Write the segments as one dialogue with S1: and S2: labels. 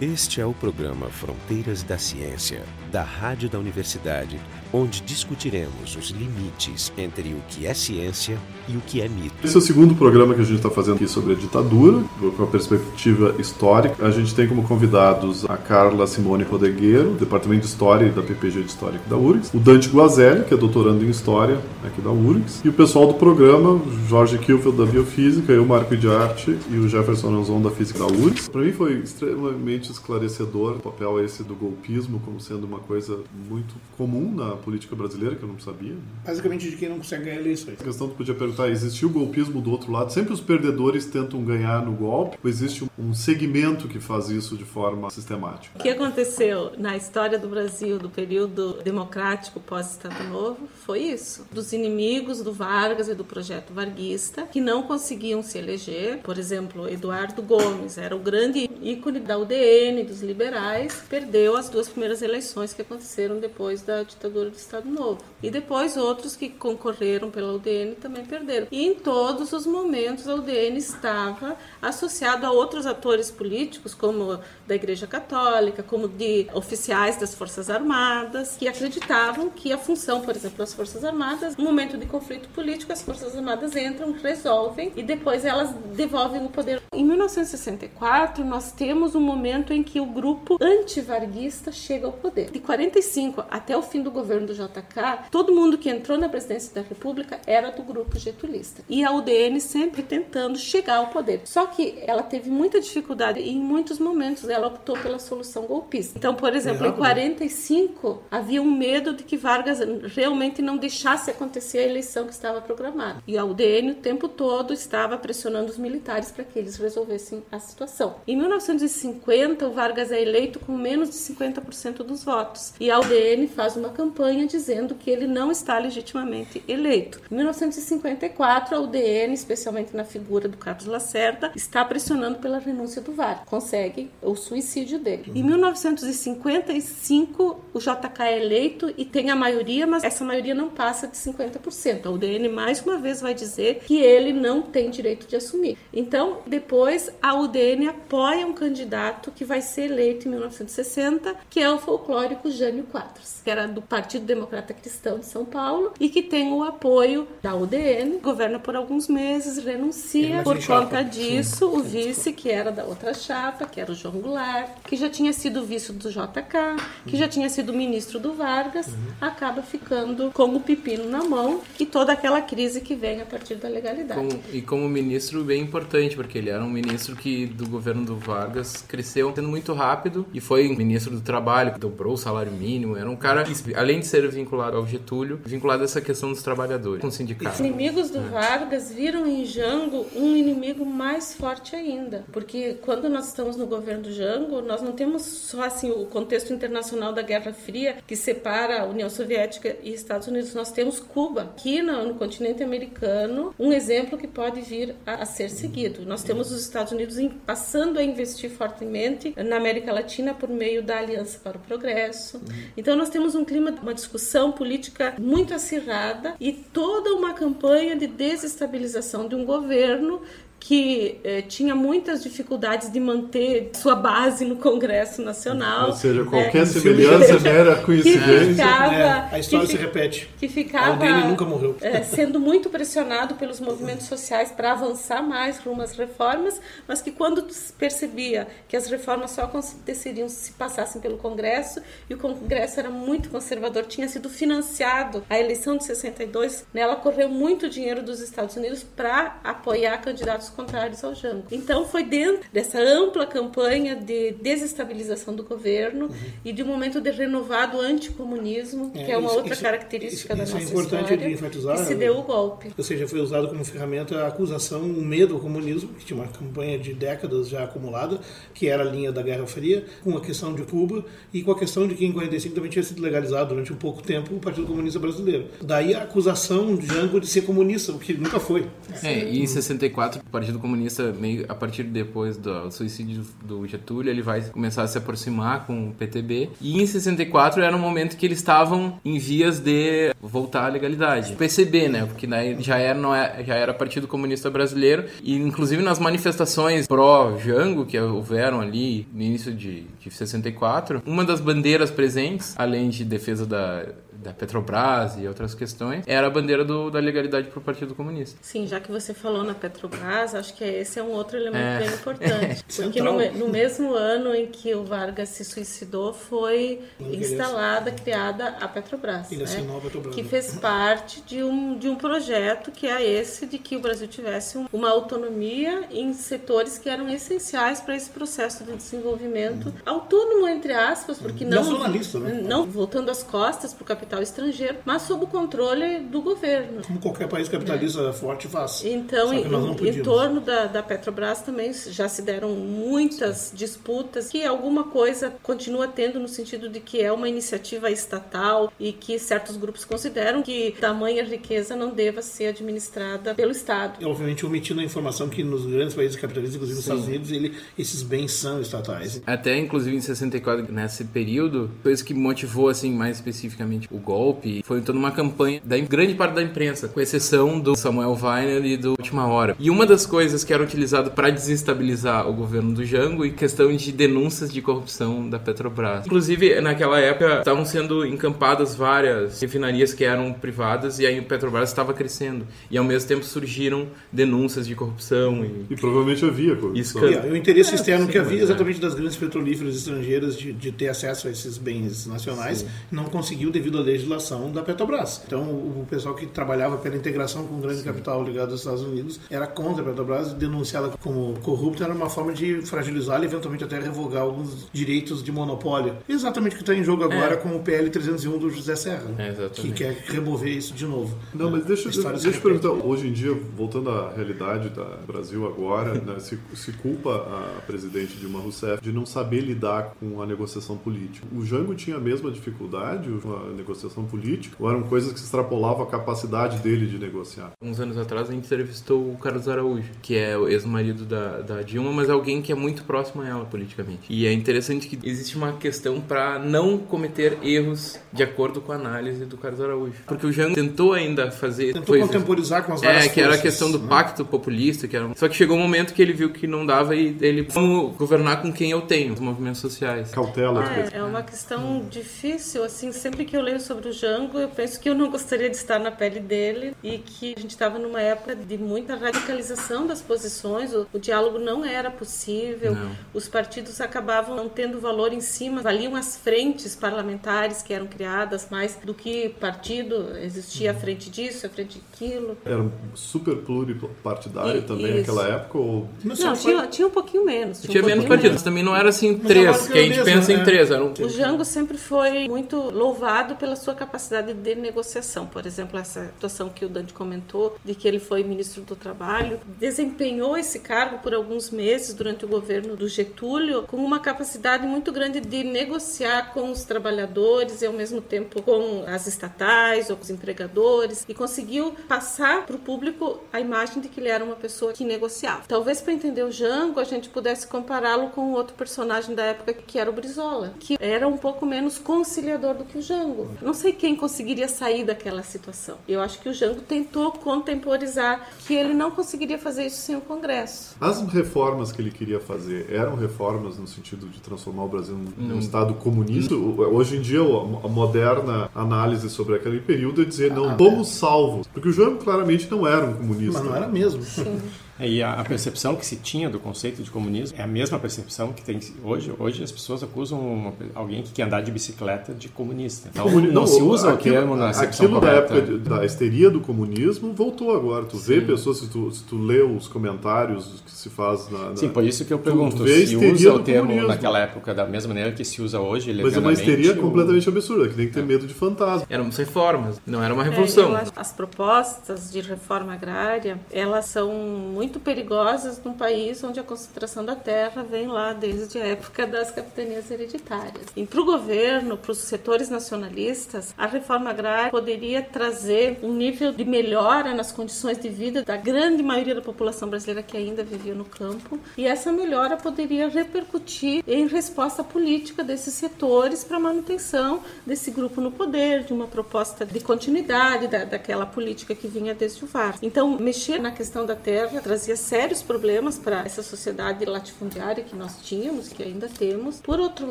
S1: Este é o programa Fronteiras da Ciência, da Rádio da Universidade, onde discutiremos os limites entre o que é ciência e o que é mito.
S2: Esse é o segundo programa que a gente está fazendo aqui sobre a ditadura, com a perspectiva histórica. A gente tem como convidados a Carla Simone Rodegueiro, Departamento de História da PPG de História da URGS, o Dante Guazelli, que é doutorando em História aqui da URGS, e o pessoal do programa, Jorge Kilfeld da Biofísica, eu, Marco de Arte e o Jefferson Anzon da Física da URGS. Para mim foi extremamente esclarecedor o papel esse do golpismo como sendo uma coisa muito comum na política brasileira, que eu não sabia. Né?
S3: Basicamente de quem não consegue ganhar eleições.
S2: A questão que podia perguntar, existiu o golpismo do outro lado? Sempre os perdedores tentam ganhar no golpe, ou existe um segmento que faz isso de forma sistemática?
S4: O que aconteceu na história do Brasil do período democrático pós-Estado Novo foi isso. Dos inimigos do Vargas e do projeto varguista, que não conseguiam se eleger. Por exemplo, Eduardo Gomes era o grande ícone da UDN, dos liberais, perdeu as duas primeiras eleições que aconteceram depois da ditadura do Estado Novo. E depois outros que concorreram pela UDN também perderam. E em todos os momentos a UDN estava associado a outros atores políticos, como da Igreja Católica, como de oficiais das Forças Armadas, que acreditavam que a função, por exemplo, das Forças Armadas, no momento de conflito político, as Forças Armadas entram, resolvem e depois elas devolvem o poder. Em 1964, nós temos um momento em que o grupo antivarguista chega ao poder. De 45 até o fim do governo do JK, todo mundo que entrou na presidência da República era do grupo getulista. E a UDN sempre tentando chegar ao poder. Só que ela teve muita dificuldade e em muitos momentos ela optou pela solução golpista. Então, por exemplo, em 45 havia um medo de que Vargas realmente não deixasse acontecer a eleição que estava programada. E a UDN o tempo todo estava pressionando os militares para que eles resolvessem a situação. Em 1950, o Vargas é eleito com menos de 50% dos votos. E a UDN faz uma campanha dizendo que ele não está legitimamente eleito. Em 1954, a UDN, especialmente na figura do Carlos Lacerda, está pressionando pela renúncia do Vargas. Consegue o suicídio dele. Em 1955, o JK é eleito e tem a maioria, mas essa maioria não passa de 50%. A UDN mais uma vez vai dizer que ele não tem direito de assumir. Então, depois a UDN apoia um candidato que vai ser eleito em 1960, que é o folclórico Jânio Quadros, que era do Partido Democrata Cristão de São Paulo e que tem o apoio da UDN, governa por alguns meses, renuncia por conta disso, Sim. o vice que era da outra chapa, que era o João Goulart, que já tinha sido vice do JK, que já tinha sido ministro do Vargas, uhum. acaba ficando com o pepino na mão e toda aquela crise que vem a partir da legalidade.
S5: Como, e como ministro bem importante, porque ele era um ministro que do governo do Vargas cresceu sendo muito rápido e foi ministro do trabalho, dobrou o salário mínimo, era um cara que, além de ser vinculado ao Getúlio, vinculado a essa questão dos trabalhadores, com o sindicato.
S4: Os inimigos do é. Vargas viram em Jango um inimigo mais forte ainda, porque quando nós estamos no governo do Jango, nós não temos só assim o contexto internacional da Guerra Fria que separa a União Soviética e Estados Unidos, nós temos Cuba aqui no, no continente americano, um exemplo que pode vir a, a ser seguido. Nós temos os Estados Unidos em, passando a investir fortemente na América Latina por meio da Aliança para o Progresso. Então nós temos um clima, uma discussão política muito acirrada e toda uma campanha de desestabilização de um governo que eh, tinha muitas dificuldades de manter sua base no Congresso Nacional.
S2: Ou seja, qualquer né? semelhança mera coincidência.
S3: Ficava, é, a história se repete.
S4: Que ficava
S3: nunca morreu.
S4: Eh, sendo muito pressionado pelos movimentos sociais para avançar mais rumo às reformas, mas que quando percebia que as reformas só aconteceriam se passassem pelo Congresso, e o Congresso era muito conservador, tinha sido financiado a eleição de 62, nela correu muito dinheiro dos Estados Unidos para apoiar candidatos contrários ao Jango. Então foi dentro dessa ampla campanha de desestabilização do governo uhum. e de um momento de renovado anticomunismo, é, que é uma isso, outra isso, característica
S3: isso,
S4: da nossa
S3: é importante
S4: história,
S3: de enfatizar.
S4: que se deu o golpe.
S3: Ou seja, foi usado como ferramenta a acusação, o medo ao comunismo, que tinha uma campanha de décadas já acumulada, que era a linha da Guerra Fria, com a questão de Cuba e com a questão de que em 45 também tinha sido legalizado durante um pouco tempo o Partido Comunista Brasileiro. Daí a acusação de Jango de ser comunista, o que nunca foi.
S5: É, e em 64 Partido Comunista, meio a partir depois do suicídio do Getúlio, ele vai começar a se aproximar com o PTB. E em 64 era um momento que eles estavam em vias de voltar à legalidade. PCB, né? Porque daí já era, não é, já era Partido Comunista Brasileiro. E inclusive nas manifestações pró-Jango, que houveram ali no início de, de 64, uma das bandeiras presentes, além de defesa da da Petrobras e outras questões, era a bandeira do, da legalidade para o Partido Comunista.
S4: Sim, já que você falou na Petrobras, acho que esse é um outro elemento é. bem importante. porque no, no, mesmo ano em que o Vargas se suicidou, foi instalada, criada a Petrobras, né? a Petrobras, que fez parte de um, de um projeto que é esse de que o Brasil tivesse uma autonomia em setores que eram essenciais para esse processo de desenvolvimento hum. autônomo, entre aspas, porque não,
S3: Nacionalista, né?
S4: não voltando as costas para o capital capital estrangeiro, mas sob o controle do governo.
S3: Como qualquer país capitalista é. forte faz.
S4: Então, em, em, torno da, da, Petrobras também já se deram muitas Sim. disputas que alguma coisa continua tendo no sentido de que é uma iniciativa estatal e que certos grupos consideram que tamanha riqueza não deva ser administrada pelo Estado.
S3: E, obviamente, omitindo a informação que nos grandes países capitalistas, inclusive nos Estados Unidos, ele, esses bens são estatais.
S5: Até, inclusive, em 64, nesse período, foi isso que motivou, assim, mais especificamente o golpe. Foi toda uma campanha da grande parte da imprensa, com exceção do Samuel Weiner e do Última Hora. E uma das coisas que era utilizado para desestabilizar o governo do Jango e questão de denúncias de corrupção da Petrobras. Inclusive, naquela época, estavam sendo encampadas várias refinarias que eram privadas e aí a Petrobras estava crescendo. E ao mesmo tempo surgiram denúncias de corrupção. E,
S2: e provavelmente havia corrupção.
S3: E, o interesse é, externo sim, que havia é. exatamente das grandes petrolíferas estrangeiras de, de, ter acesso a esses bens nacionais sim. não conseguiu devido à legislação da Petrobras. Então, o pessoal que trabalhava pela integração com o grande Sim. capital ligado aos Estados Unidos era contra a Petrobras e denunciá-la como corrupta era uma forma de fragilizá-la e eventualmente até revogar alguns direitos de monopólio. Exatamente o que está em jogo agora é. com o PL 301 do José Serra,
S5: é,
S3: que quer remover isso de novo.
S2: Não, mas deixa, deixa, deixa eu perguntar, hoje em dia, voltando à realidade do Brasil agora, né, se, se culpa a presidente Dilma Rousseff de não saber lidar com a negociação política. O Jango tinha a mesma dificuldade com a negociação negociação política, ou eram coisas que extrapolavam a capacidade dele de negociar?
S5: Uns anos atrás a gente entrevistou o Carlos Araújo, que é o ex-marido da, da Dilma, mas alguém que é muito próximo a ela politicamente. E é interessante que existe uma questão para não cometer erros de acordo com a análise do Carlos Araújo. Porque o Jango tentou ainda fazer...
S3: Tentou contemporizar com as várias
S5: É, que era a questão do né? pacto populista, que era... Só que chegou um momento que ele viu que não dava e ele... Vamos governar com quem eu tenho, os movimentos sociais.
S2: Cautela.
S4: É, é uma questão difícil, assim, sempre que eu leio sobre o Jango, eu penso que eu não gostaria de estar na pele dele e que a gente estava numa época de muita radicalização das posições, o, o diálogo não era possível, não. os partidos acabavam não tendo valor em cima, valiam as frentes parlamentares que eram criadas mais do que partido, existia a frente disso, a frente daquilo.
S2: Era super pluripartidário e, também isso. naquela época? Ou...
S4: Não, não tinha, tinha um pouquinho menos.
S5: Tinha, tinha um menos partidos, menos. também não era assim três, que a gente mesmo, pensa né? em três. Era um...
S4: O Jango sempre foi muito louvado pela sua capacidade de negociação. Por exemplo, essa situação que o Dante comentou, de que ele foi ministro do Trabalho, desempenhou esse cargo por alguns meses durante o governo do Getúlio, com uma capacidade muito grande de negociar com os trabalhadores e, ao mesmo tempo, com as estatais ou com os empregadores, e conseguiu passar para o público a imagem de que ele era uma pessoa que negociava. Talvez para entender o Jango, a gente pudesse compará-lo com outro personagem da época, que era o Brizola, que era um pouco menos conciliador do que o Jango. Não sei quem conseguiria sair daquela situação. Eu acho que o Jango tentou contemporizar que ele não conseguiria fazer isso sem o Congresso.
S2: As reformas que ele queria fazer eram reformas no sentido de transformar o Brasil num hum. Estado comunista? Hoje em dia, a moderna análise sobre aquele período é dizer não, fomos ah, salvos. Porque o Jango claramente não era um comunista.
S3: Mas não era mesmo.
S6: Sim. É, e a, a, percepção que se tinha do conceito de comunismo é a mesma percepção que tem hoje. Hoje as pessoas acusam uma, alguém que quer andar de bicicleta de comunista. Então, não, não se usa aquilo, o termo na acepção
S2: Aquilo
S6: correta.
S2: da época de, da histeria do comunismo voltou agora. Tu Sim. vê pessoas, se tu, se tu lê os comentários que se faz na... na
S6: Sim, por isso que eu pergunto, se usa o termo comunismo. naquela época da mesma maneira que se usa hoje,
S2: Mas é uma histeria ou... completamente absurda, que tem que ter é. medo de fantasma.
S5: Eram reformas, não era uma revolução.
S4: É, as propostas de reforma agrária, elas são muito muito perigosas num país onde a concentração da terra vem lá desde a época das capitanias hereditárias. E para o governo, para os setores nacionalistas, a reforma agrária poderia trazer um nível de melhora nas condições de vida da grande maioria da população brasileira que ainda vivia no campo, e essa melhora poderia repercutir em resposta política desses setores para manutenção desse grupo no poder, de uma proposta de continuidade da, daquela política que vinha desde o VAR. Então, mexer na questão da terra trazia sérios problemas para essa sociedade latifundiária que nós tínhamos, que ainda temos. Por outro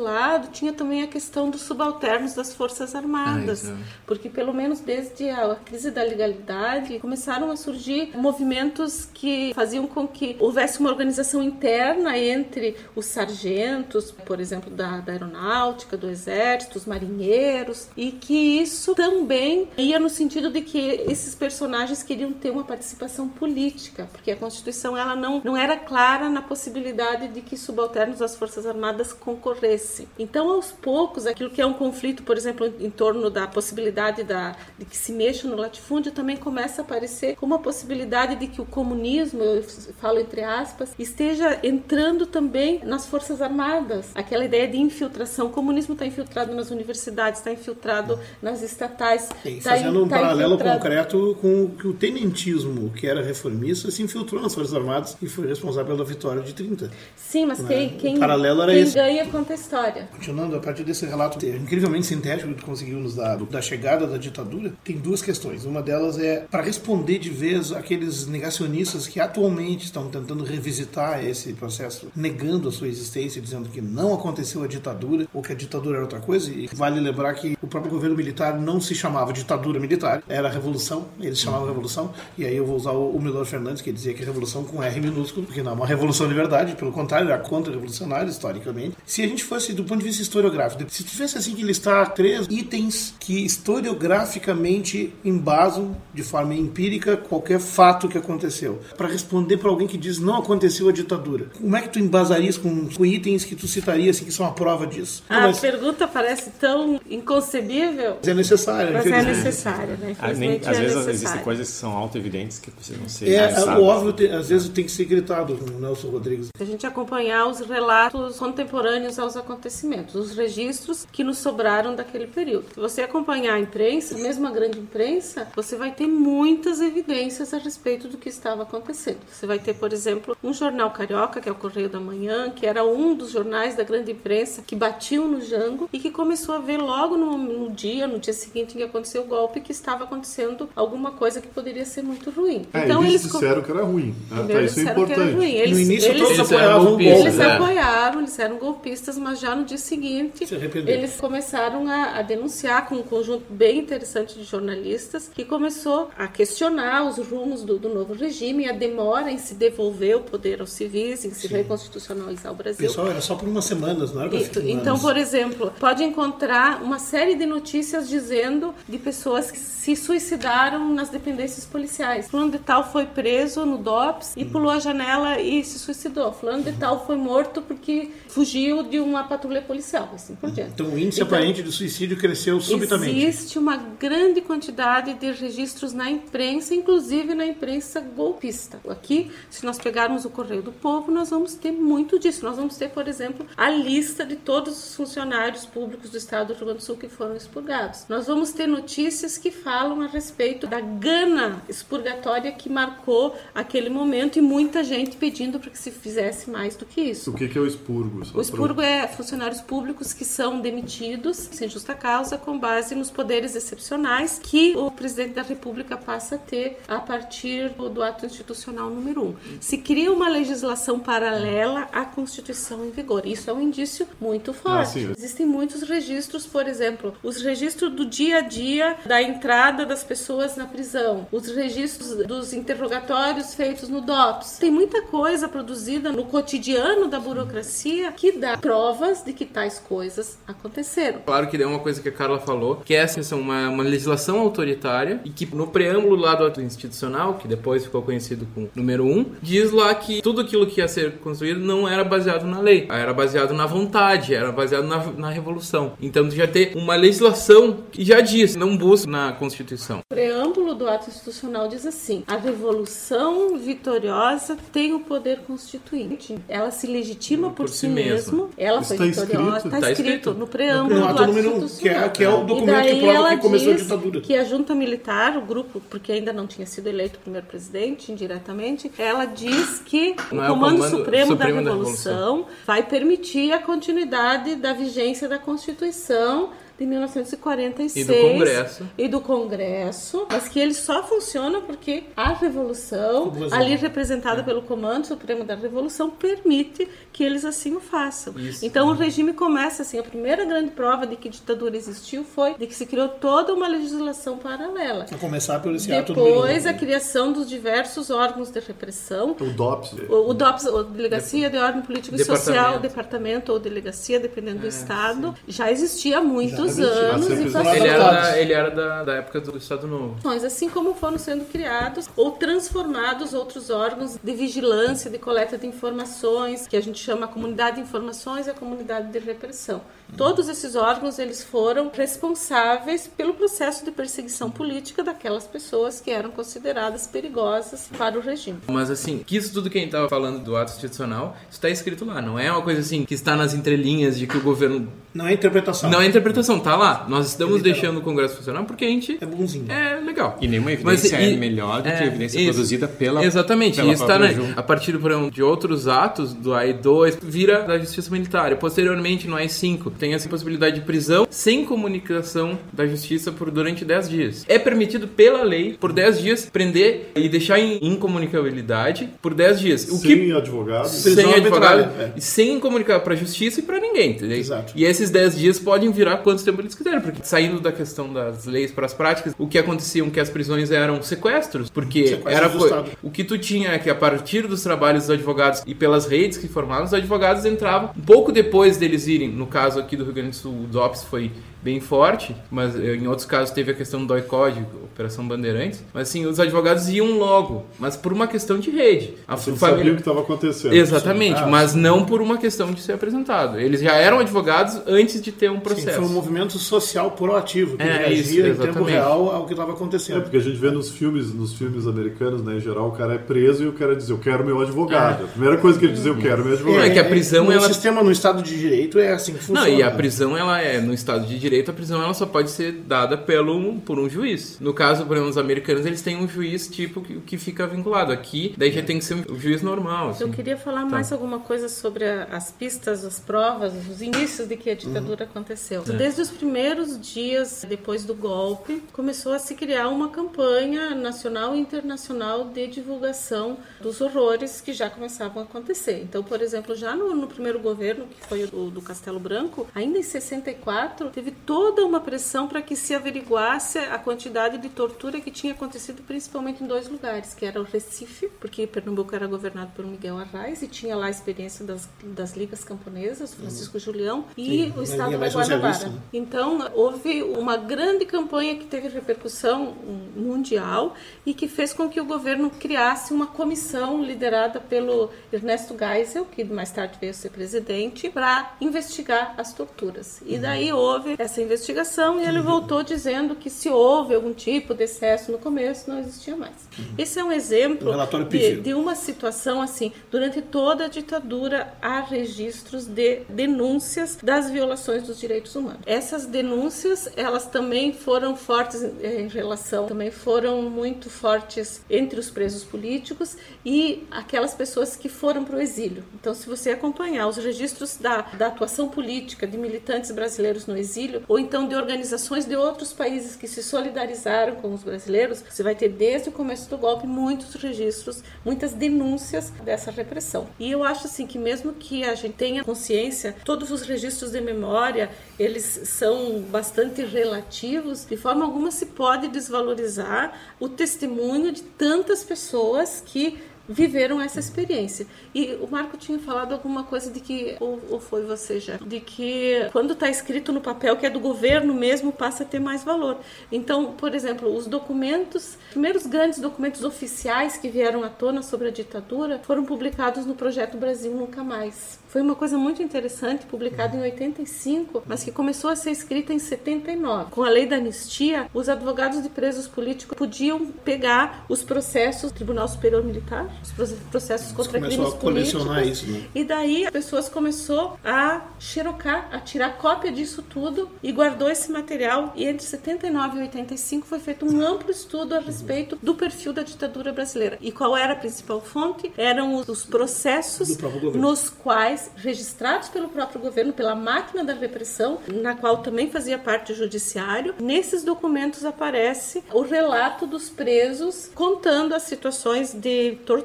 S4: lado, tinha também a questão dos subalternos das Forças Armadas, ah, porque pelo menos desde a crise da legalidade começaram a surgir movimentos que faziam com que houvesse uma organização interna entre os sargentos, por exemplo, da, da aeronáutica, do exército, os marinheiros, e que isso também ia no sentido de que esses personagens queriam ter uma participação política, porque a Constituição ela não, não era clara na possibilidade de que subalternos das Forças Armadas concorressem. Então, aos poucos, aquilo que é um conflito, por exemplo, em torno da possibilidade da, de que se mexa no latifúndio, também começa a aparecer como a possibilidade de que o comunismo, eu falo entre aspas, esteja entrando também nas Forças Armadas. Aquela ideia de infiltração. O comunismo está infiltrado nas universidades, está infiltrado nas estatais.
S3: Sim, tá fazendo um tá paralelo infiltrado. concreto com que o tenentismo, que era reformista, se infiltrou nas Forças Armadas e foi responsável pela vitória de 30.
S4: Sim, mas quem, né? quem, paralelo era quem esse. ganha conta a história.
S3: Continuando, a partir desse relato incrivelmente sintético que conseguiu nos dar da chegada da ditadura, tem duas questões. Uma delas é para responder de vez aqueles negacionistas que atualmente estão tentando revisitar esse processo, negando a sua existência, dizendo que não aconteceu a ditadura ou que a ditadura era outra coisa. E vale lembrar que o próprio governo militar não se chamava ditadura militar, era revolução, eles chamavam revolução. E aí eu vou usar o Milor Fernandes, que dizia que é revolução com R minúsculo, porque não é uma revolução de verdade, pelo contrário, era contra-revolucionária historicamente. Se a gente fosse do ponto de vista historiográfico, se tivesse assim que listar três itens que historiograficamente embasam de forma empírica qualquer fato que aconteceu, para responder para alguém que diz não aconteceu a ditadura, como é que tu embasaria isso com, com itens que tu citaria assim, que são a prova disso?
S4: A mas... pergunta parece tão inconcebível.
S3: Mas é necessária.
S4: Mas é necessária, né?
S6: Ah, nem, às é vezes existem coisas que são auto-evidentes que precisam ser.
S3: É, o óbvio, às vezes tem que ser gritado, como o Nelson Rodrigues.
S4: A gente acompanhar os relatos contemporâneos aos acontecimentos, os registros que nos sobraram daquele período. Se você acompanhar a imprensa, mesmo a grande imprensa, você vai ter muitas evidências a respeito do que estava acontecendo. Você vai ter, por exemplo, um jornal carioca, que é o Correio da Manhã, que era um dos jornais da grande imprensa que batiam no Jango e que começou a ver logo no, no dia, no dia seguinte em que aconteceu o golpe, que estava acontecendo alguma coisa que poderia ser muito ruim.
S2: É, então eles, eles disseram que era ruim. Ah, tá, isso é importante.
S4: Eles, no início eles, todos
S3: eles apoiavam o golpe.
S4: Eles é. apoiaram, eles eram golpistas, mas já no dia seguinte eles começaram a, a, denunciar com um conjunto bem interessante de jornalistas que começou a questionar os rumos do, do novo regime, a demora em se devolver o poder aos civis, em se Sim. reconstitucionalizar o Brasil.
S3: Pessoal, era só por umas semanas, não era para
S4: ficar Então, por exemplo, pode encontrar uma série de notícias dizendo de pessoas que se suicidaram nas dependências policiais. Fulano de tal foi preso no DOPS e pulou a janela e se suicidou. Fulano de tal foi morto porque fugiu de uma patrulha policial, assim por diante.
S3: Então o índice então, aparente de suicídio cresceu subitamente.
S4: Existe uma grande quantidade de registros na imprensa, inclusive na imprensa golpista. Aqui, se nós pegarmos o Correio do Povo, nós vamos ter muito disso. Nós vamos ter, por exemplo, a lista de todos os funcionários públicos do Estado do Rio Grande do Sul que foram expurgados. Nós vamos ter notícias que falam falam a respeito da gana expurgatória que marcou aquele momento e muita gente pedindo para que se fizesse mais do que isso.
S2: O que, que é o expurgo?
S4: O expurgo pra... é funcionários públicos que são demitidos sem justa causa com base nos poderes excepcionais que o presidente da República passa a ter a partir do ato institucional número 1. Um. Se cria uma legislação paralela à Constituição em vigor. Isso é um indício muito ah, forte. Ah, Existem muitos registros, por exemplo, os registros do dia a dia da entrada das pessoas na prisão, os registros dos interrogatórios feitos no DOPS. Tem muita coisa produzida no cotidiano da burocracia que dá provas de que tais coisas aconteceram.
S5: Claro que é uma coisa que a Carla falou, que essa é uma, uma legislação autoritária e que no preâmbulo lá do ato institucional, que depois ficou conhecido como número 1, diz lá que tudo aquilo que ia ser construído não era baseado na lei, era baseado na vontade, era baseado na, na revolução. Então já ter uma legislação que já diz, não busca na Constituição.
S4: O preâmbulo do ato institucional diz assim: a revolução vitoriosa, tem o poder constituinte. Ela se legitima por,
S5: Por
S4: si
S5: si
S4: mesmo. Ela
S2: Isso
S4: foi
S2: tá
S4: vitoriosa.
S2: escrito?
S4: Está
S5: Tá
S4: escrito, no preâmbulo
S3: No
S4: do
S3: ato número que é, que é o documento que prova que começou a ditadura.
S4: Que a junta militar, o grupo, porque ainda não tinha sido eleito o primeiro presidente, indiretamente, ela diz que
S5: Não
S4: o
S5: é o
S4: Comando,
S5: Comando
S4: Supremo,
S5: Supremo
S4: da,
S5: da
S4: Revolução vai permitir a continuidade da vigência da Constituição de 1946
S5: E do Congresso.
S4: e do Congresso, mas que ele só funciona porque a Revolução,
S3: Revolução.
S4: ali representada pelo Comando Supremo da Revolução, permite que eles assim o façam.
S5: Isso.
S4: Então o regime começa assim, a primeira grande prova de que ditadura existiu foi de que se criou toda uma legislação paralela.
S3: A começar por esse
S4: Depois
S3: um.
S4: a criação dos diversos órgãos de repressão,
S2: O DOPS.
S4: o, o DOPS, a Delegacia de Ordem Político e Social,
S5: Departamento.
S4: ou delegacia, dependendo do estado, já existia há muitos
S3: existia.
S4: anos e.
S5: Ele era, da, ele era da, da época do Estado Novo.
S4: Mas assim como foram sendo criados ou transformados outros órgãos de vigilância, de coleta de informações, que a gente chama comunidade de informações e a comunidade de repressão. Todos esses órgãos eles foram responsáveis pelo processo de perseguição política daquelas pessoas que eram consideradas perigosas para o regime.
S5: Mas assim, que isso tudo que a gente tava falando do ato institucional, isso tá escrito lá. Não é uma coisa assim que está nas entrelinhas de que o governo.
S3: Não é interpretação.
S5: Não é interpretação, tá lá. Nós estamos
S3: Literal.
S5: deixando o Congresso funcionar porque a gente
S3: É bonzinho.
S5: é legal.
S6: E nenhuma
S5: Mas,
S6: evidência
S5: e-
S6: é melhor do que a
S5: é,
S6: evidência
S5: isso.
S6: produzida pela
S5: Exatamente,
S6: pela
S5: isso tá na, a partir por exemplo, de outros atos do AI2 vira da Justiça Militar. E posteriormente no AI5 tem essa possibilidade de prisão sem comunicação da Justiça por durante 10 dias. É permitido pela lei por 10 dias prender e deixar em incomunicabilidade por 10 dias. O que
S2: Sem advogado.
S3: Prisão
S5: sem advogado
S3: é.
S5: e sem comunicar pra justiça e pra ninguém, entendeu?
S3: Exato.
S5: E esses 10 dias podem virar quanto tempo eles quiserem, porque saindo da questão das leis para as práticas, o que acontecia é que as prisões eram sequestros, porque era
S3: Estado.
S5: o que tu tinha é que a partir dos trabalhos dos advogados e pelas redes que formavam, os advogados entravam um pouco depois deles irem, no caso aqui do Rio Grande do Sul, o DOPS foi bem forte, mas eh, em outros casos teve a questão do DOI-COD, Operação Bandeirantes, mas assim, os advogados iam logo, mas por uma questão de rede. A
S2: Você
S5: família-
S2: sabia o que estava acontecendo.
S5: Exatamente,
S3: Ah,
S5: mas não por uma questão de ser apresentado. Eles já eram advogados antes de ter um
S3: Sim,
S5: processo.
S3: foi um movimento social proativo que
S5: É,
S3: reagia
S5: isso,
S3: em tempo real ao que estava
S2: É,
S3: acontecendo.
S2: porque a gente vê nos filmes, nos filmes americanos, né, em geral, o cara é preso e o cara diz, eu quero meu advogado. A primeira coisa que ele diz, eu quero meu advogado.
S5: É que a prisão,
S3: no
S5: ela-
S3: sistema no Estado de Direito é assim que funciona.
S5: Não, e a prisão, ela é, no Estado de Direito, a prisão ela só pode ser dada pelo, por um juiz. No caso, por exemplo, os americanos, eles têm um juiz tipo que, que fica vinculado. Aqui, daí já tem que ser um juiz normal. Assim.
S4: Eu queria falar mais alguma coisa sobre a- as pistas, as provas, os indícios de que a ditadura aconteceu. Desde os primeiros dias depois do golpe, começou a se criar uma campanha nacional e internacional de divulgação dos horrores que já começavam a acontecer. Então, por exemplo, já no, no primeiro governo, que foi o do Castelo Branco, ainda em 64, teve toda uma pressão para que se averiguasse a quantidade de tortura que tinha acontecido principalmente em dois lugares, que era o Recife, porque Pernambuco era governado por Miguel Arraes e tinha lá a experiência das, das ligas camponesas, Francisco Julião, e
S3: Sim,
S4: o estado da Guanabara.
S3: né?
S4: Então, houve uma grande campanha que teve repercussão mundial e que fez com que o governo criasse uma comissão liderada pelo Ernesto Geisel, que mais tarde veio ser presidente, para investigar as torturas. E daí houve essa investigação e ele voltou dizendo que se houve algum tipo de excesso no começo, não existia mais. Esse é um exemplo de, de uma situação assim, durante toda a ditadura há registros de denúncias das violações dos direitos humanos. Essas denúncias, elas também foram fortes eh, em relação, também foram muito fortes entre os presos políticos e aquelas pessoas que foram para o exílio. Então, se você acompanhar os registros da, da atuação política de militantes brasileiros no exílio, ou então de organizações de outros países que se solidarizaram com os brasileiros, você vai ter desde o começo do golpe muitos registros, muitas denúncias dessa repressão. E eu acho assim que mesmo que a gente tenha consciência, todos os registros de memória, eles são bastante relativos, de forma alguma se pode desvalorizar o testemunho de tantas pessoas que viveram essa experiência. E o Marco tinha falado alguma coisa de que, ou, ou foi você já, de que quando está escrito no papel que é do governo mesmo, passa a ter mais valor. Então, por exemplo, os documentos, os primeiros grandes documentos oficiais que vieram à tona sobre a ditadura foram publicados no projeto Brasil Nunca Mais. Foi uma coisa muito interessante, publicada em 85, mas que começou a ser escrita em 79. Com a lei da anistia, os advogados de presos políticos podiam pegar os processos do Tribunal Superior Militar, os processos contra
S3: começou
S4: crimes
S3: a colecionar
S4: políticos.
S3: isso, né?
S4: E daí as pessoas começou a xerocar, a tirar cópia disso tudo e guardou esse material. E entre 79 e 85 foi feito um amplo estudo a respeito do perfil da ditadura brasileira. E qual era a principal fonte? Eram os, os processos nos quais, registrados pelo próprio governo, pela máquina da repressão, na qual também fazia parte o judiciário, nesses documentos aparece o relato dos presos contando as situações de tortura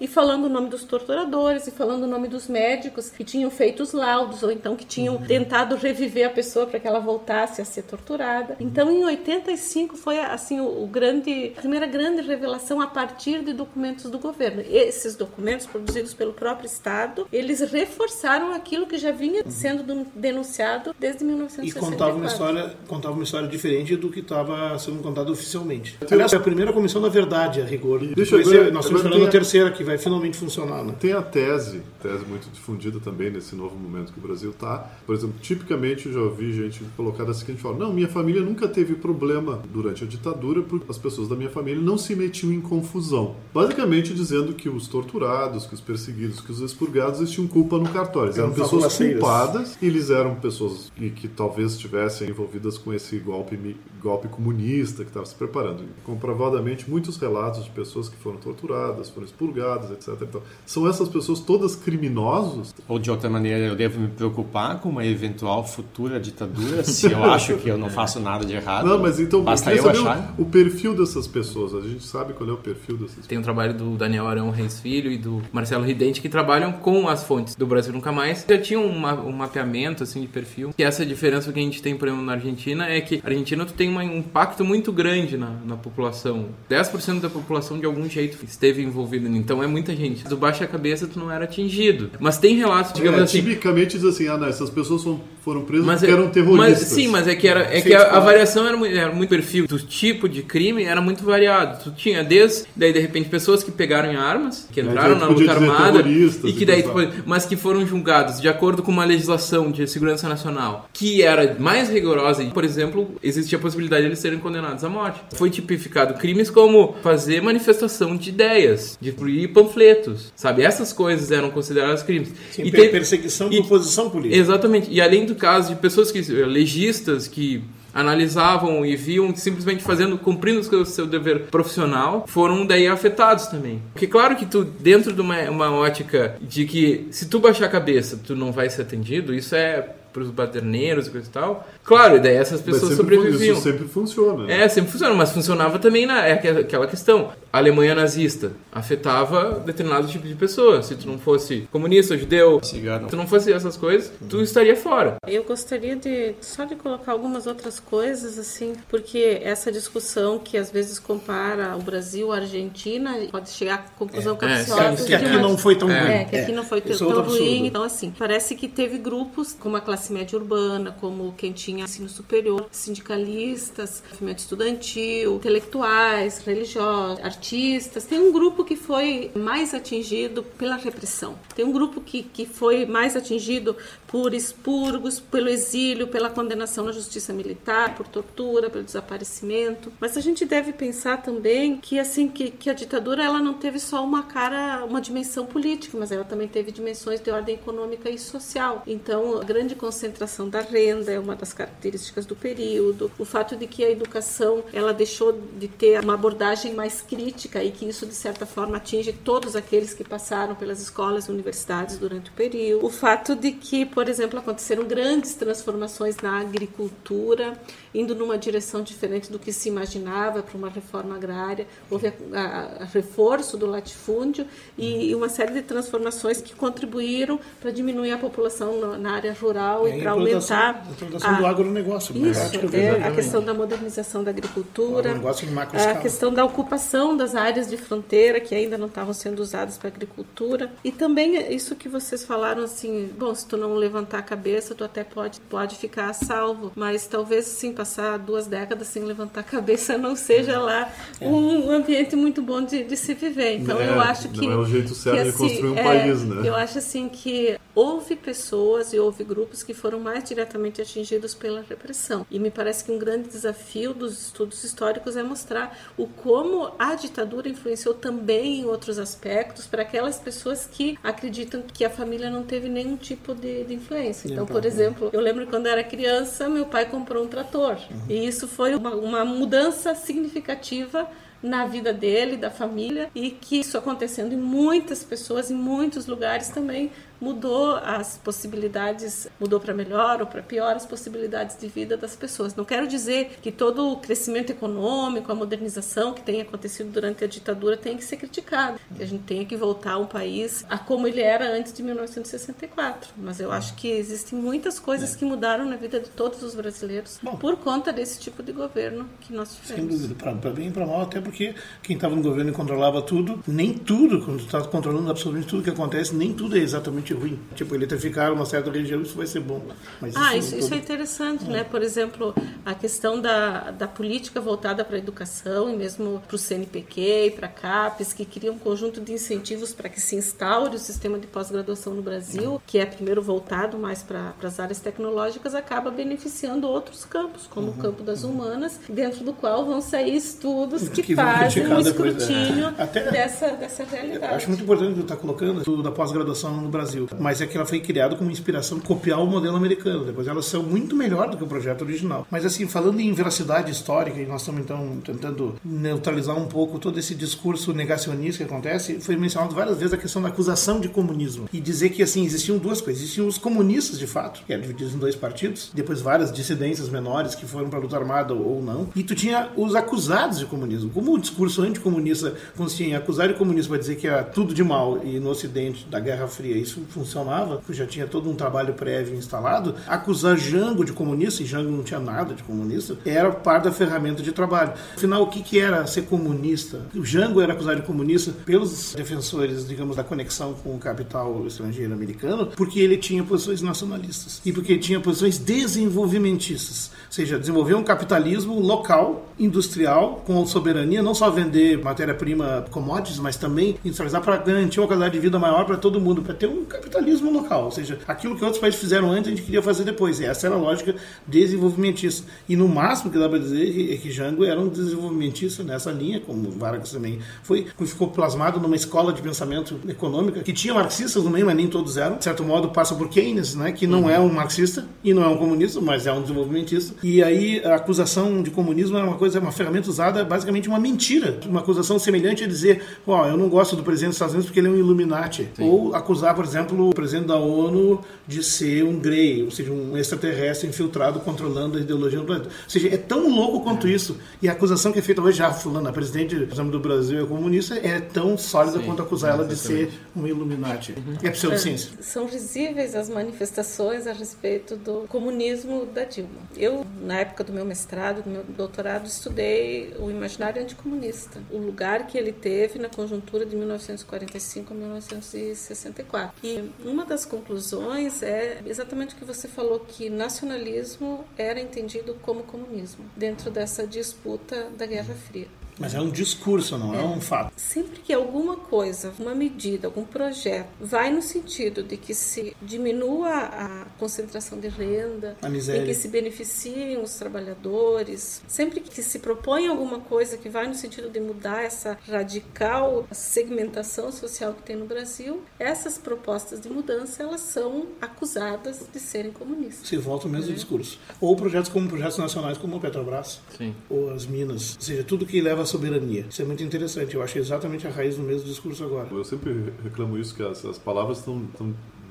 S4: e falando o nome dos torturadores e falando o nome dos médicos que tinham feito os laudos ou então que tinham tentado reviver a pessoa para que ela voltasse a ser torturada. Então, em 85 foi assim o, o grande, a primeira grande revelação a partir de documentos do governo. Esses documentos produzidos pelo próprio Estado, eles reforçaram aquilo que já vinha sendo do- denunciado desde
S3: E
S4: 1964.
S3: contava uma história, contava uma história diferente do que estava sendo contado oficialmente. Aliás, é a primeira comissão da verdade, a rigor.
S2: Deixa eu ver-
S3: nós estamos esperando
S2: tem
S3: a terceira, que vai finalmente funcionar, né?
S2: Tem a tese, tese muito difundida também nesse novo momento que o Brasil está. Por exemplo, tipicamente eu já ouvi gente colocar da seguinte forma: não, minha família nunca teve problema durante a ditadura porque as pessoas da minha família não se metiam em confusão. Basicamente dizendo que os torturados, que os perseguidos, que os expurgados eles tinham culpa no cartório. Eles eram pessoas culpadas e eles eram pessoas que, que talvez estivessem envolvidas com esse golpe, golpe comunista que estava se preparando. Comprovadamente, muitos relatos de pessoas que foram torturadas, foram expurgadas, etc. Então, são essas pessoas todas criminosos?
S6: Ou de outra maneira, eu devo me preocupar com uma eventual futura ditadura se eu acho que eu não faço nada de errado?
S2: Não, mas então,
S6: Basta
S2: eu
S6: achar.
S2: o, o perfil dessas pessoas. A gente sabe qual é o perfil dessas pessoas.
S5: Tem um trabalho do Daniel Arão Reis Filho e do Marcelo Ridente que trabalham com as fontes do Brasil Nunca Mais. Já tinham um, ma- um mapeamento assim de perfil. E essa diferença que a gente tem, por exemplo, na Argentina é que a Argentina tu tem uma- um impacto muito grande na, na população. 10% da população de algum jeito esteve envolvida. Então é muita gente. Do baixa cabeça tu não era atingido. Mas tem relatos, digamos
S2: É,
S5: assim,
S2: tipicamente diz assim, ah, não, essas pessoas foram, foram presas
S5: mas
S2: porque
S5: é-
S2: eram
S5: mas-
S2: terroristas.
S5: sim, mas é que, era, é que a, a
S3: por-
S5: variação era muito, era muito perfil do tipo de crime era muito variado. Tu tinha desde daí de repente pessoas que pegaram em armas, que
S2: Mas
S5: entraram na luta armada e que daí tu- mas que foram julgados de acordo com uma legislação de segurança nacional que era mais rigorosa e, por exemplo, existia a possibilidade de eles serem condenados à morte. Foi tipificado crimes como fazer manifestação de ideias, distribuir panfletos, sabe? Essas coisas eram consideradas crimes.
S3: Sim,
S5: E tem-
S3: perseguição
S5: e-
S3: por posição política.
S5: Exatamente. E além do caso de pessoas que legistas que analisavam e viam simplesmente fazendo cumprindo o seu, seu dever profissional foram daí afetados também porque claro que tu dentro de uma, uma ótica de que se tu baixar a cabeça tu não vai ser atendido isso é para os baderneiros e coisa e tal claro e daí essas pessoas sobreviviam
S2: Isso sempre funciona. né?
S5: é, sempre funciona, mas funcionava também na é aquela- questão. A Alemanha nazista afetava determinado tipo de pessoa. Se tu não fosse comunista, judeu,
S6: Cigano.
S5: se tu não fosse essas coisas, tu estaria fora.
S4: Eu gostaria de só de colocar algumas outras coisas assim, porque essa discussão que às vezes compara o Brasil à Argentina pode chegar à conclusão
S5: É,
S4: capciosa
S5: sim,
S3: Que aqui não foi tão
S4: É,
S3: ruim.
S4: que aqui não foi tão,
S3: é
S4: ruim. Então, assim, parece que teve grupos como a classe média urbana, como quem tinha ensino superior, sindicalistas, movimento estudantil, intelectuais, religiosos, artistas. Tem um grupo que foi mais atingido pela repressão. Tem um grupo que, que foi mais atingido por expurgos, pelo exílio, pela condenação na justiça militar, por tortura, pelo desaparecimento. Mas a gente deve pensar também que assim que, que a ditadura ela não teve só uma cara, uma dimensão política, mas ela também teve dimensões de ordem econômica e social. Então, a grande concentração da renda é uma das características do período. O fato de que a educação ela deixou de ter uma abordagem mais crítica e que isso de certa forma atinge todos aqueles que passaram pelas escolas e universidades durante o período. O fato de que, por exemplo, aconteceram grandes transformações na agricultura, indo numa direção diferente do que se imaginava para uma reforma agrária. Houve a, a- a reforço do latifúndio e, e uma série de transformações que contribuíram para diminuir a população na, na área rural
S3: É
S4: e
S3: a
S4: para aumentar
S3: a implantação
S4: a-
S3: do agronegócio. na
S4: isso,
S3: prática,
S4: é, a questão da modernização da agricultura,
S3: O negócio em macro
S4: a questão da ocupação das áreas de fronteira que ainda não estavam sendo usadas para agricultura e também isso que vocês falaram assim, bom, se tu não levantar a cabeça, tu até pode pode ficar a salvo, mas talvez assim passar duas décadas sem levantar a cabeça não seja lá um ambiente muito bom de, de se viver. Então
S2: É,
S4: eu acho
S2: não
S4: que
S2: é o jeito certo
S4: que,
S2: de
S4: assim,
S2: construir um
S4: é,
S2: país, né?
S4: Eu acho assim que houve pessoas e houve grupos que foram mais diretamente atingidos pela repressão. E me parece que um grande desafio dos estudos históricos é mostrar o como a ditadura influenciou também em outros aspectos para aquelas pessoas que acreditam que a família não teve nenhum tipo de, de influência. Então, por exemplo, eu lembro quando eu era criança, meu pai comprou um trator. Uhum. E isso foi uma, uma mudança significativa na vida dele, da família, e que isso acontecendo em muitas pessoas, em muitos lugares também, mudou as possibilidades, mudou para melhor ou para pior as possibilidades de vida das pessoas. Não quero dizer que todo o crescimento econômico, a modernização que tem acontecido durante a ditadura tem que ser criticado, que a gente tenha que voltar um país a como ele era antes de 1964. Mas eu acho que existem muitas coisas que mudaram na vida de todos os brasileiros Bom, por conta desse tipo de governo que nós tivemos.
S3: Sem dúvida, para bem e para mal, até porque quem estava no governo e controlava tudo, nem tudo, quando está controlando absolutamente tudo que acontece, nem tudo é exatamente ruim. Tipo, eletrificar uma certa região, isso vai ser bom.
S4: Mas ah, isso, isso, é interessante, é. né? Por exemplo, a questão da, da política voltada para a educação e mesmo para o CNPq e para a CAPES, que cria um conjunto de incentivos para que se instaure o sistema de pós-graduação no Brasil, que é primeiro voltado mais para as áreas tecnológicas, acaba beneficiando outros campos, como uhum. o campo das humanas, dentro do qual vão sair estudos que, que fazem um escrutínio é. Até, dessa, dessa realidade.
S3: acho muito importante que tu está colocando tudo da pós-graduação no Brasil. Brasil. Mas é que ela foi criada como inspiração copiar o modelo americano. Depois elas são muito melhor do que o projeto original. Mas assim, falando em veracidade histórica, e nós estamos então tentando neutralizar um pouco todo esse discurso negacionista que acontece, foi mencionado várias vezes a questão da acusação de comunismo. E dizer que assim, existiam duas coisas. Existiam os comunistas de fato, que eram divididos em dois partidos, depois várias dissidências menores que foram para a luta armada ou não. E tu tinha os acusados de comunismo. Como o discurso anticomunista em acusar o comunismo para dizer que era tudo de mal e no ocidente da Guerra Fria isso funcionava, que já tinha todo um trabalho prévio instalado, acusar Jango de comunista, e Jango não tinha nada de comunista, era parte da ferramenta de trabalho. Afinal, o que, que era ser comunista? O Jango era acusado de comunista pelos defensores, digamos, da conexão com o capital estrangeiro americano, porque ele tinha posições nacionalistas e porque tinha posições desenvolvimentistas, ou seja, desenvolver um capitalismo local, industrial, com soberania, não só vender matéria-prima commodities, mas também industrializar para garantir uma qualidade de vida maior para todo mundo, para ter um capitalismo local, ou seja, aquilo que outros países fizeram antes a gente queria fazer depois. E essa era a lógica desenvolvimentista. E no máximo que dá para dizer é que Jango era um desenvolvimentista nessa linha, como Vargas também foi, ficou plasmado numa escola de pensamento econômica que tinha marxistas no meio, mas nem todos eram. De certo modo, passa por Keynes, né, que não uhum. é um marxista e não é um comunista, mas é um desenvolvimentista. E aí a acusação de comunismo era uma coisa, uma ferramenta usada basicamente uma mentira, uma acusação semelhante a dizer, ó, oh, eu não gosto do presidente dos Estados Unidos porque ele é um Illuminati. Sim. Ou acusar, por exemplo, exemplo, o presidente da ONU de ser um grey, ou seja, um extraterrestre infiltrado controlando a ideologia do planeta. Ou seja, é tão louco quanto é. isso. E a acusação que é feita hoje, já fulano, a presidente do Brasil é comunista, é tão sólida Sim, quanto acusar ela de ser um Illuminati. Uhum. É pseudociência.
S4: São visíveis as manifestações a respeito do comunismo da Dilma. Eu, na época do meu mestrado, do meu doutorado, estudei o imaginário anticomunista, o lugar que ele teve na conjuntura de 1945 a 1964. E e uma das conclusões é exatamente o que você falou, que nacionalismo era entendido como comunismo dentro dessa disputa da Guerra Fria.
S3: Mas é um discurso, não é, é um fato.
S4: Sempre que alguma coisa, uma medida, algum projeto vai no sentido de que se diminua a concentração de renda,
S3: a miséria.
S4: e que se beneficiem os trabalhadores, sempre que se propõe alguma coisa que vai no sentido de mudar essa radical segmentação social que tem no Brasil, essas propostas de mudança elas são acusadas de serem comunistas.
S3: Se volta o mesmo é. discurso. Ou projetos como projetos nacionais como o Petrobras,
S5: Sim.
S3: ou as minas, ou seja, tudo que leva soberania. Isso é muito interessante. Eu acho exatamente a raiz do mesmo discurso agora.
S2: Eu sempre reclamo isso, que as, as palavras estão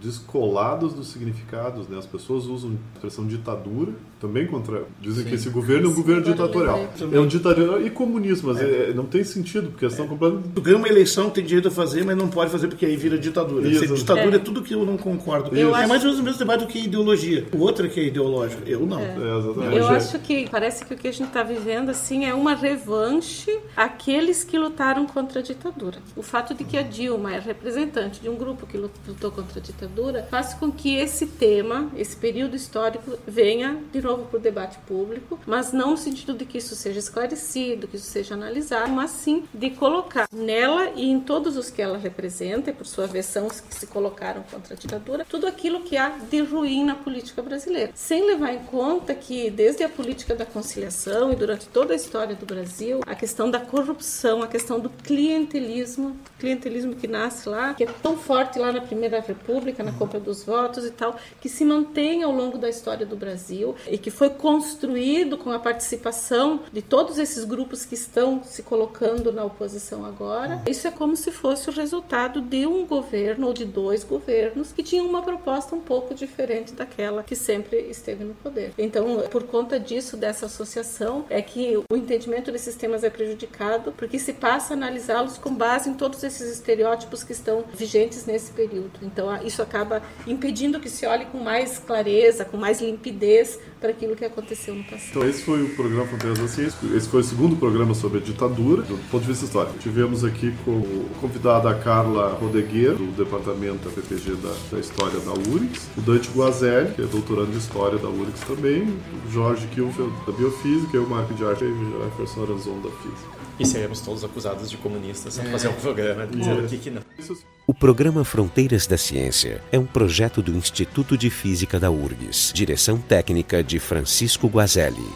S2: descolados dos significados, né? As pessoas usam a expressão ditadura, também contra... Dizem Sim. que esse governo é um governo ditatorial. É um ditador e comunismo, mas é. É, não tem sentido, porque estão é. completamente...
S3: Tu ganha uma eleição, tem direito a fazer, mas não pode fazer porque aí vira ditadura. Isso. ditadura é. é. tudo que eu não concordo. Eu é acho... mais ou menos o mesmo debate do que ideologia. O outro é que é ideológico, eu não. É.
S4: eu acho que parece que o que a gente está vivendo assim é uma revanche àqueles que lutaram contra a ditadura. O fato de que a Dilma é representante de um grupo que lutou contra a ditadura ditadura, faz com que esse tema, esse período histórico, venha de novo para o debate público, mas não no sentido de que isso seja esclarecido, que isso seja analisado, mas sim de colocar nela e em todos os que ela representa, e por sua vez são os que se colocaram contra a ditadura, tudo aquilo que há de ruim na política brasileira. Sem levar em conta que, desde a política da conciliação e durante toda a história do Brasil, a questão da corrupção, a questão do clientelismo, clientelismo que nasce lá, que é tão forte lá na Primeira República, na compra dos votos e tal, que se mantém ao longo da história do Brasil e que foi construído com a participação de todos esses grupos que estão se colocando na oposição agora. Isso é como se fosse o resultado de um governo ou de dois governos que tinham uma proposta um pouco diferente daquela que sempre esteve no poder. Então, por conta disso, dessa associação, é que o entendimento desses temas é prejudicado, porque se passa a analisá-los com base em todos esses estereótipos que estão vigentes nesse período. Então, isso acaba impedindo que se olhe com mais clareza, com mais limpidez para aquilo que aconteceu no passado.
S2: Então, esse foi o programa Fronteiras da Ciência. Esse foi o segundo programa sobre a ditadura, do ponto de vista histórico. Tivemos aqui como convidada a Carla Rodegueiro, do departamento da PPG da, da História da URGS, o Dante Guazelli, que é doutorando em História da URGS também, o Jorge Kilfeld, da Biofísica, e o Marco de Arte e o Jefferson Aranzon, da Física.
S6: E seremos todos acusados de comunistas a fazer um programa dizendo aqui que não.
S1: O programa Fronteiras da Ciência é um projeto do Instituto de Física da URGS, direção técnica de Francisco Guazelli.